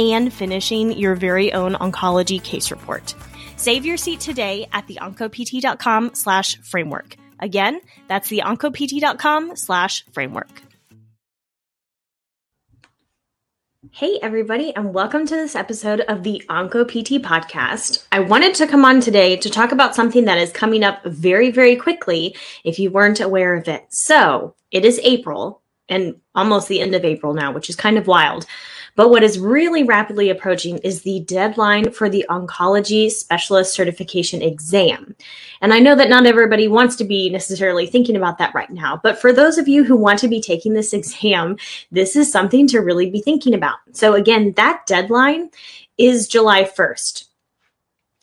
and finishing your very own oncology case report. Save your seat today at the theoncopt.com slash framework. Again, that's the theoncopt.com slash framework. Hey, everybody, and welcome to this episode of the OncoPT podcast. I wanted to come on today to talk about something that is coming up very, very quickly if you weren't aware of it. So, it is April and almost the end of April now, which is kind of wild. But what is really rapidly approaching is the deadline for the oncology specialist certification exam. And I know that not everybody wants to be necessarily thinking about that right now, but for those of you who want to be taking this exam, this is something to really be thinking about. So again, that deadline is July 1st.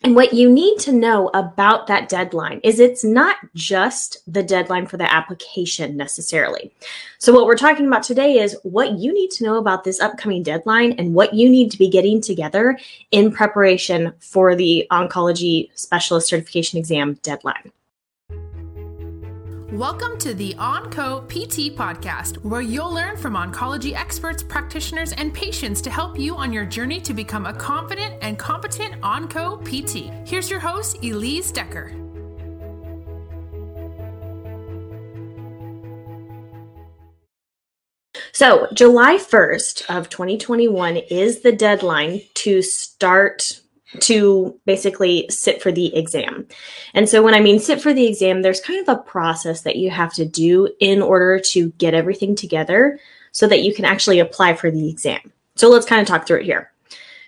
And what you need to know about that deadline is it's not just the deadline for the application necessarily. So, what we're talking about today is what you need to know about this upcoming deadline and what you need to be getting together in preparation for the oncology specialist certification exam deadline. Welcome to the OnCo PT podcast, where you'll learn from oncology experts, practitioners, and patients to help you on your journey to become a confident and competent OnCo PT. Here's your host, Elise Decker. So, July 1st of 2021 is the deadline to start to basically sit for the exam. And so when I mean sit for the exam, there's kind of a process that you have to do in order to get everything together so that you can actually apply for the exam. So let's kind of talk through it here.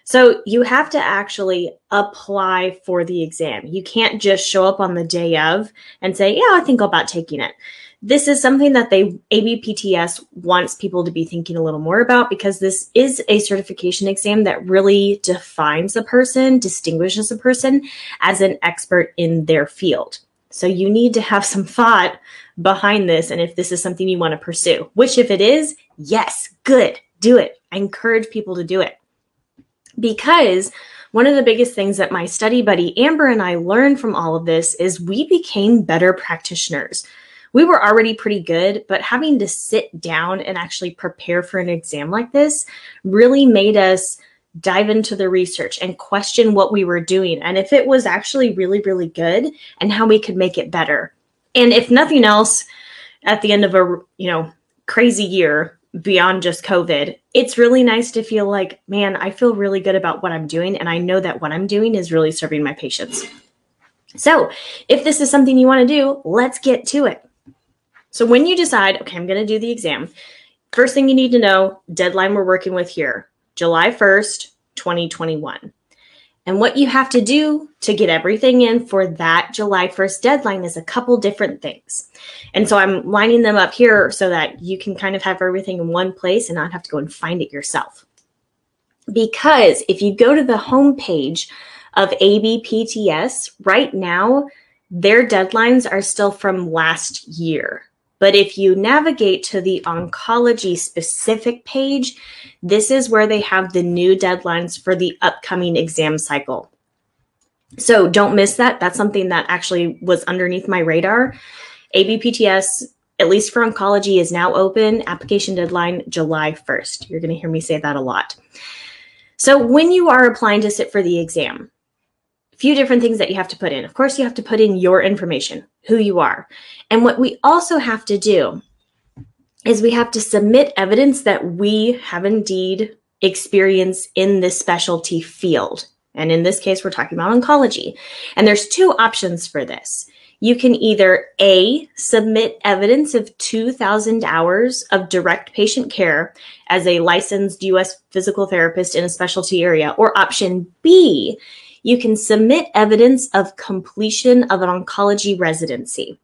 So you have to actually apply for the exam. You can't just show up on the day of and say, "Yeah, I think about taking it." This is something that they ABPTS wants people to be thinking a little more about because this is a certification exam that really defines a person, distinguishes a person as an expert in their field. So you need to have some thought behind this and if this is something you want to pursue. Which if it is, yes, good. Do it. I encourage people to do it. Because one of the biggest things that my study buddy Amber and I learned from all of this is we became better practitioners we were already pretty good, but having to sit down and actually prepare for an exam like this really made us dive into the research and question what we were doing and if it was actually really, really good and how we could make it better. And if nothing else, at the end of a you know crazy year beyond just COVID, it's really nice to feel like, man, I feel really good about what I'm doing, and I know that what I'm doing is really serving my patients. So, if this is something you want to do, let's get to it. So when you decide, okay, I'm going to do the exam, first thing you need to know deadline we're working with here, July 1st, 2021. And what you have to do to get everything in for that July 1st deadline is a couple different things. And so I'm lining them up here so that you can kind of have everything in one place and not have to go and find it yourself. Because if you go to the homepage of ABPTS right now, their deadlines are still from last year. But if you navigate to the oncology specific page, this is where they have the new deadlines for the upcoming exam cycle. So don't miss that. That's something that actually was underneath my radar. ABPTS, at least for oncology, is now open. Application deadline July 1st. You're going to hear me say that a lot. So when you are applying to sit for the exam, few different things that you have to put in. Of course, you have to put in your information, who you are. And what we also have to do is we have to submit evidence that we have indeed experience in this specialty field. And in this case, we're talking about oncology. And there's two options for this. You can either A, submit evidence of 2,000 hours of direct patient care as a licensed US physical therapist in a specialty area, or option B, you can submit evidence of completion of an oncology residency.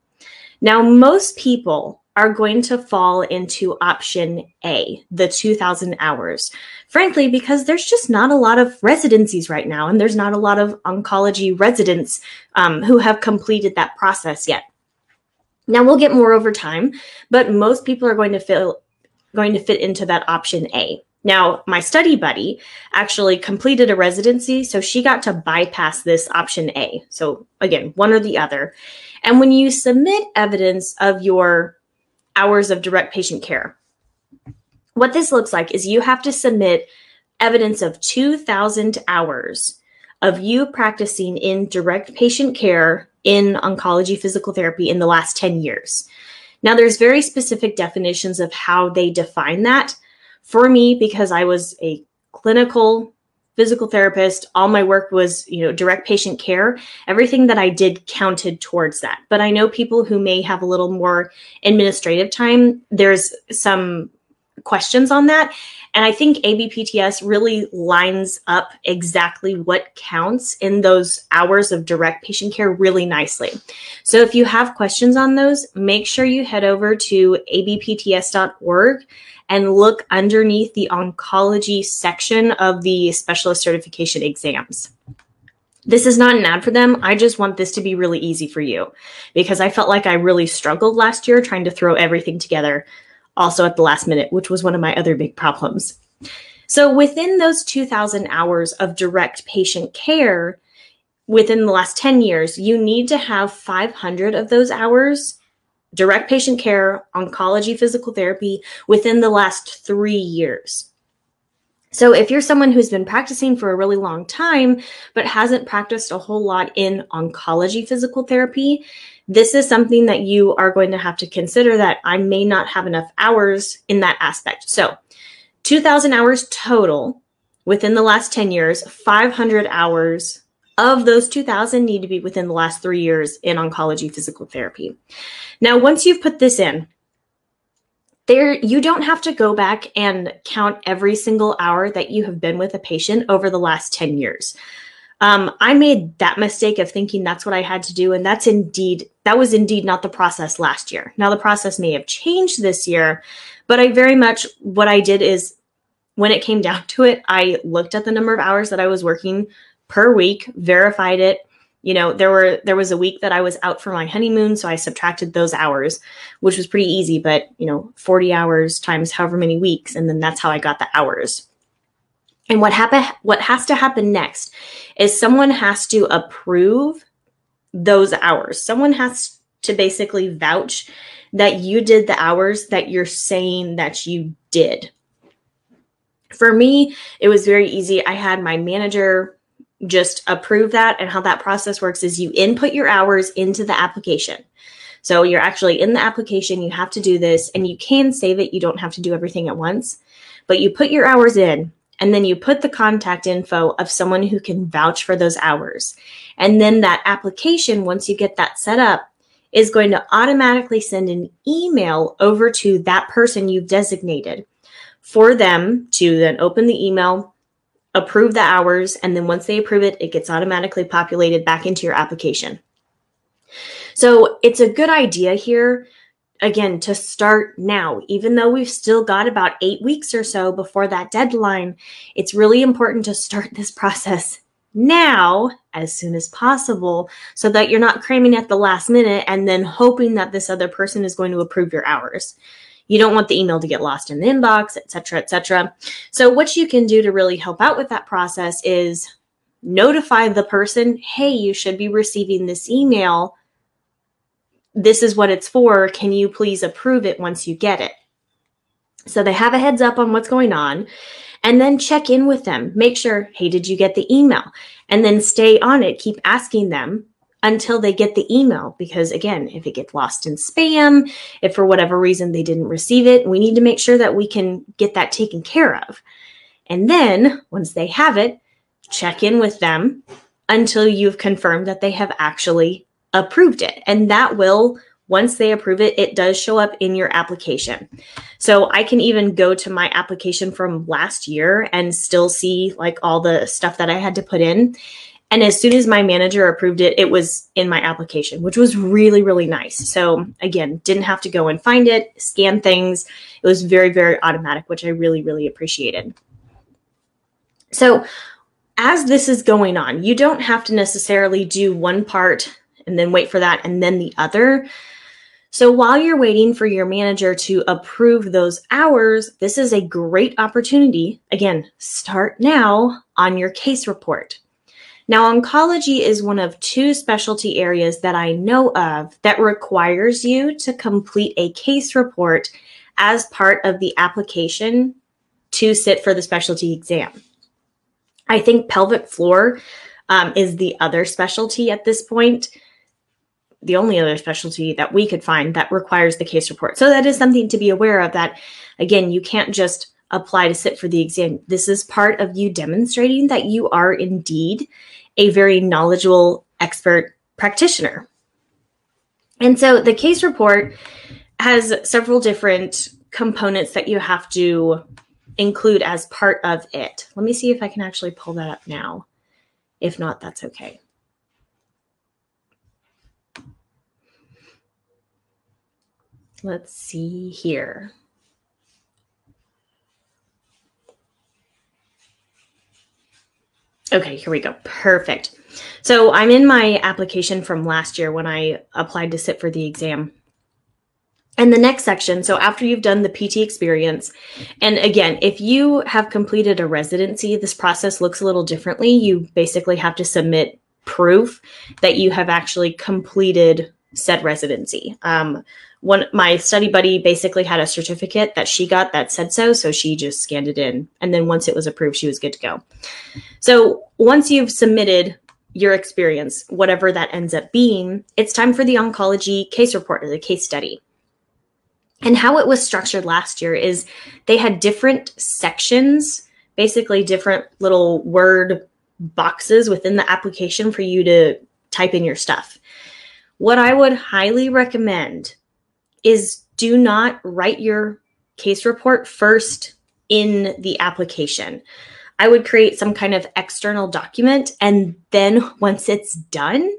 Now, most people are going to fall into option A, the 2000 hours. Frankly, because there's just not a lot of residencies right now, and there's not a lot of oncology residents um, who have completed that process yet. Now we'll get more over time, but most people are going to feel going to fit into that option A. Now, my study buddy actually completed a residency, so she got to bypass this option A. So, again, one or the other. And when you submit evidence of your hours of direct patient care, what this looks like is you have to submit evidence of 2,000 hours of you practicing in direct patient care in oncology physical therapy in the last 10 years. Now, there's very specific definitions of how they define that. For me, because I was a clinical physical therapist, all my work was, you know, direct patient care. Everything that I did counted towards that. But I know people who may have a little more administrative time. There's some questions on that. And I think ABPTS really lines up exactly what counts in those hours of direct patient care really nicely. So if you have questions on those, make sure you head over to abpts.org and look underneath the oncology section of the specialist certification exams. This is not an ad for them. I just want this to be really easy for you because I felt like I really struggled last year trying to throw everything together also at the last minute, which was one of my other big problems. So within those 2000 hours of direct patient care within the last 10 years, you need to have 500 of those hours direct patient care, oncology, physical therapy within the last 3 years. So if you're someone who's been practicing for a really long time but hasn't practiced a whole lot in oncology physical therapy, this is something that you are going to have to consider that I may not have enough hours in that aspect. So 2000 hours total within the last 10 years, 500 hours of those 2000 need to be within the last three years in oncology physical therapy. Now, once you've put this in, there you don't have to go back and count every single hour that you have been with a patient over the last 10 years. Um, I made that mistake of thinking that's what I had to do, and that's indeed that was indeed not the process last year. Now the process may have changed this year, but I very much what I did is when it came down to it, I looked at the number of hours that I was working per week, verified it. You know, there were there was a week that I was out for my honeymoon, so I subtracted those hours, which was pretty easy, but you know, 40 hours times however many weeks, and then that's how I got the hours. And what happen what has to happen next is someone has to approve those hours. Someone has to basically vouch that you did the hours that you're saying that you did. For me, it was very easy. I had my manager just approve that and how that process works is you input your hours into the application. So you're actually in the application, you have to do this and you can save it. You don't have to do everything at once, but you put your hours in and then you put the contact info of someone who can vouch for those hours. And then that application, once you get that set up, is going to automatically send an email over to that person you've designated for them to then open the email, approve the hours, and then once they approve it, it gets automatically populated back into your application. So it's a good idea here again to start now. Even though we've still got about 8 weeks or so before that deadline it's really important to start this process now as soon as possible so that you're not cramming at the last minute and then hoping that this other person is going to approve your hours. You don't want the email to get lost in the inbox etc etc so what you can do to really help out with that process is notify the person hey you should be receiving this email this is what it's for. Can you please approve it once you get it? So they have a heads up on what's going on and then check in with them. Make sure, hey, did you get the email? And then stay on it. Keep asking them until they get the email. Because again, if it gets lost in spam, if for whatever reason they didn't receive it, we need to make sure that we can get that taken care of. And then once they have it, check in with them until you've confirmed that they have actually approved it. And that will, once they approve it, it does show up in your application. So I can even go to my application from last year and still see like all the stuff that I had to put in. And as soon as my manager approved it, it was in my application, which was really, really nice. So again, didn't have to go and find it, scan things. It was very, very automatic, which I really, really appreciated. So as this is going on, you don't have to necessarily do one part and then wait for that and then the other. So while you're waiting for your manager to approve those hours, this is a great opportunity. Again, start now on your case report. Now, oncology is one of two specialty areas that I know of that requires you to complete a case report as part of the application to sit for the specialty exam. I think pelvic floor um, is the other specialty at this point the only other specialty that we could find that requires the case report. So that is something to be aware of that again, you can't just apply to sit for the exam. This is part of you demonstrating that you are indeed a very knowledgeable expert practitioner. And so the case report has several different components that you have to include as part of it. Let me see if I can actually pull that up now. If not, that's okay. Let's see here. Okay, here we go. Perfect. So I'm in my application from last year when I applied to sit for the exam. And the next section, so after you've done the PT experience, and again, if you have completed a residency, this process looks a little differently. You basically have to submit proof that you have actually completed said residency. Um, one my study buddy basically had a certificate that she got that said so so she just scanned it in. And then once it was approved she was good to go. So once you've submitted your experience whatever that ends up being it's time for the oncology case report or the case study. And how it was structured last year is they had different sections basically different little word boxes within the application for you to type in your stuff what i would highly recommend is do not write your case report first in the application. I would create some kind of external document and then once it's done,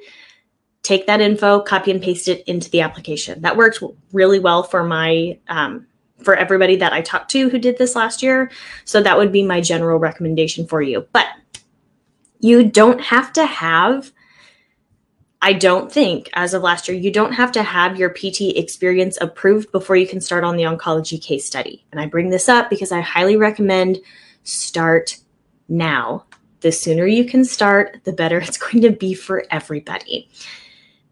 take that info, copy and paste it into the application. That worked really well for my um, for everybody that I talked to who did this last year. So that would be my general recommendation for you. But you don't have to have I don't think, as of last year, you don't have to have your PT experience approved before you can start on the oncology case study. And I bring this up because I highly recommend start now. The sooner you can start, the better it's going to be for everybody.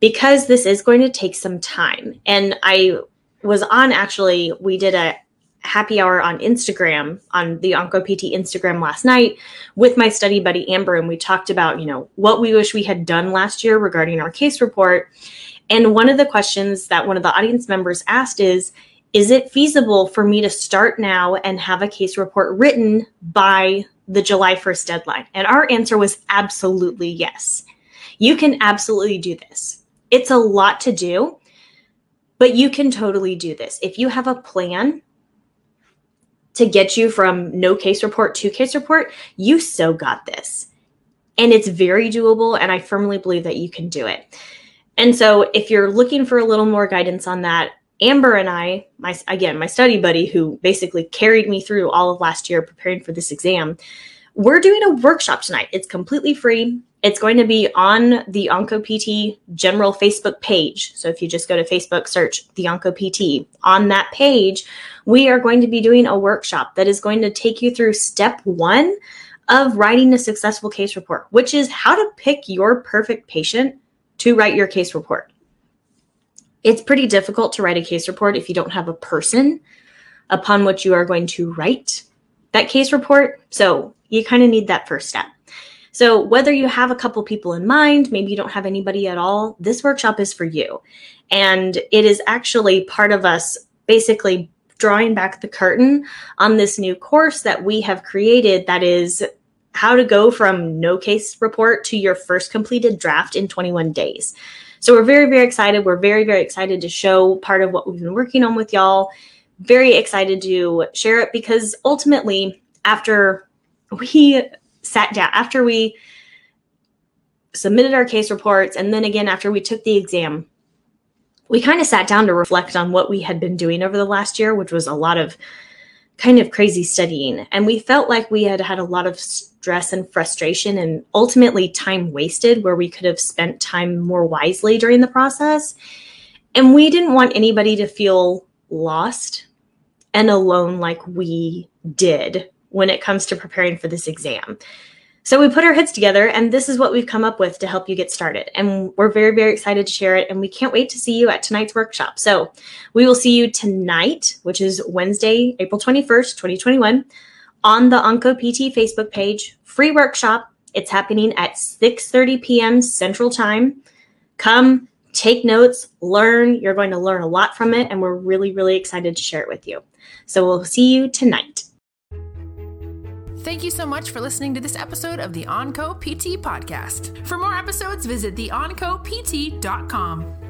Because this is going to take some time. And I was on actually, we did a happy hour on Instagram, on the OncoPT Instagram last night with my study buddy Amber. And we talked about, you know, what we wish we had done last year regarding our case report. And one of the questions that one of the audience members asked is, is it feasible for me to start now and have a case report written by the July 1st deadline? And our answer was absolutely yes. You can absolutely do this. It's a lot to do, but you can totally do this. If you have a plan to get you from no case report to case report, you so got this. And it's very doable. And I firmly believe that you can do it. And so if you're looking for a little more guidance on that, Amber and I, my again, my study buddy who basically carried me through all of last year preparing for this exam, we're doing a workshop tonight. It's completely free. It's going to be on the OncoPT general Facebook page. So if you just go to Facebook, search the OncoPT, on that page, we are going to be doing a workshop that is going to take you through step one of writing a successful case report, which is how to pick your perfect patient to write your case report. It's pretty difficult to write a case report if you don't have a person upon which you are going to write that case report. So you kind of need that first step. So, whether you have a couple people in mind, maybe you don't have anybody at all, this workshop is for you. And it is actually part of us basically drawing back the curtain on this new course that we have created that is how to go from no case report to your first completed draft in 21 days. So we're very, very excited. We're very, very excited to show part of what we've been working on with y'all. Very excited to share it because ultimately, after we sat down after we submitted our case reports, and then again after we took the exam, we kind of sat down to reflect on what we had been doing over the last year, which was a lot of kind of crazy studying. And we felt like we had had a lot of stress and frustration and ultimately time wasted where we could have spent time more wisely during the process. And we didn't want anybody to feel lost and alone like we did when it comes to preparing for this exam. So we put our heads together, and this is what we've come up with to help you get started. And we're very, very excited to share it. And we can't wait to see you at tonight's workshop. So we will see you tonight, which is Wednesday, April 21st, 2021, on the Onco PT Facebook page. Free workshop. It's happening at 6:30 p.m. Central Time. Come, take notes, learn. You're going to learn a lot from it, and we're really, really excited to share it with you. So we'll see you tonight. Thank you so much for listening to this episode of the OnCo PT podcast. For more episodes, visit theoncopt.com.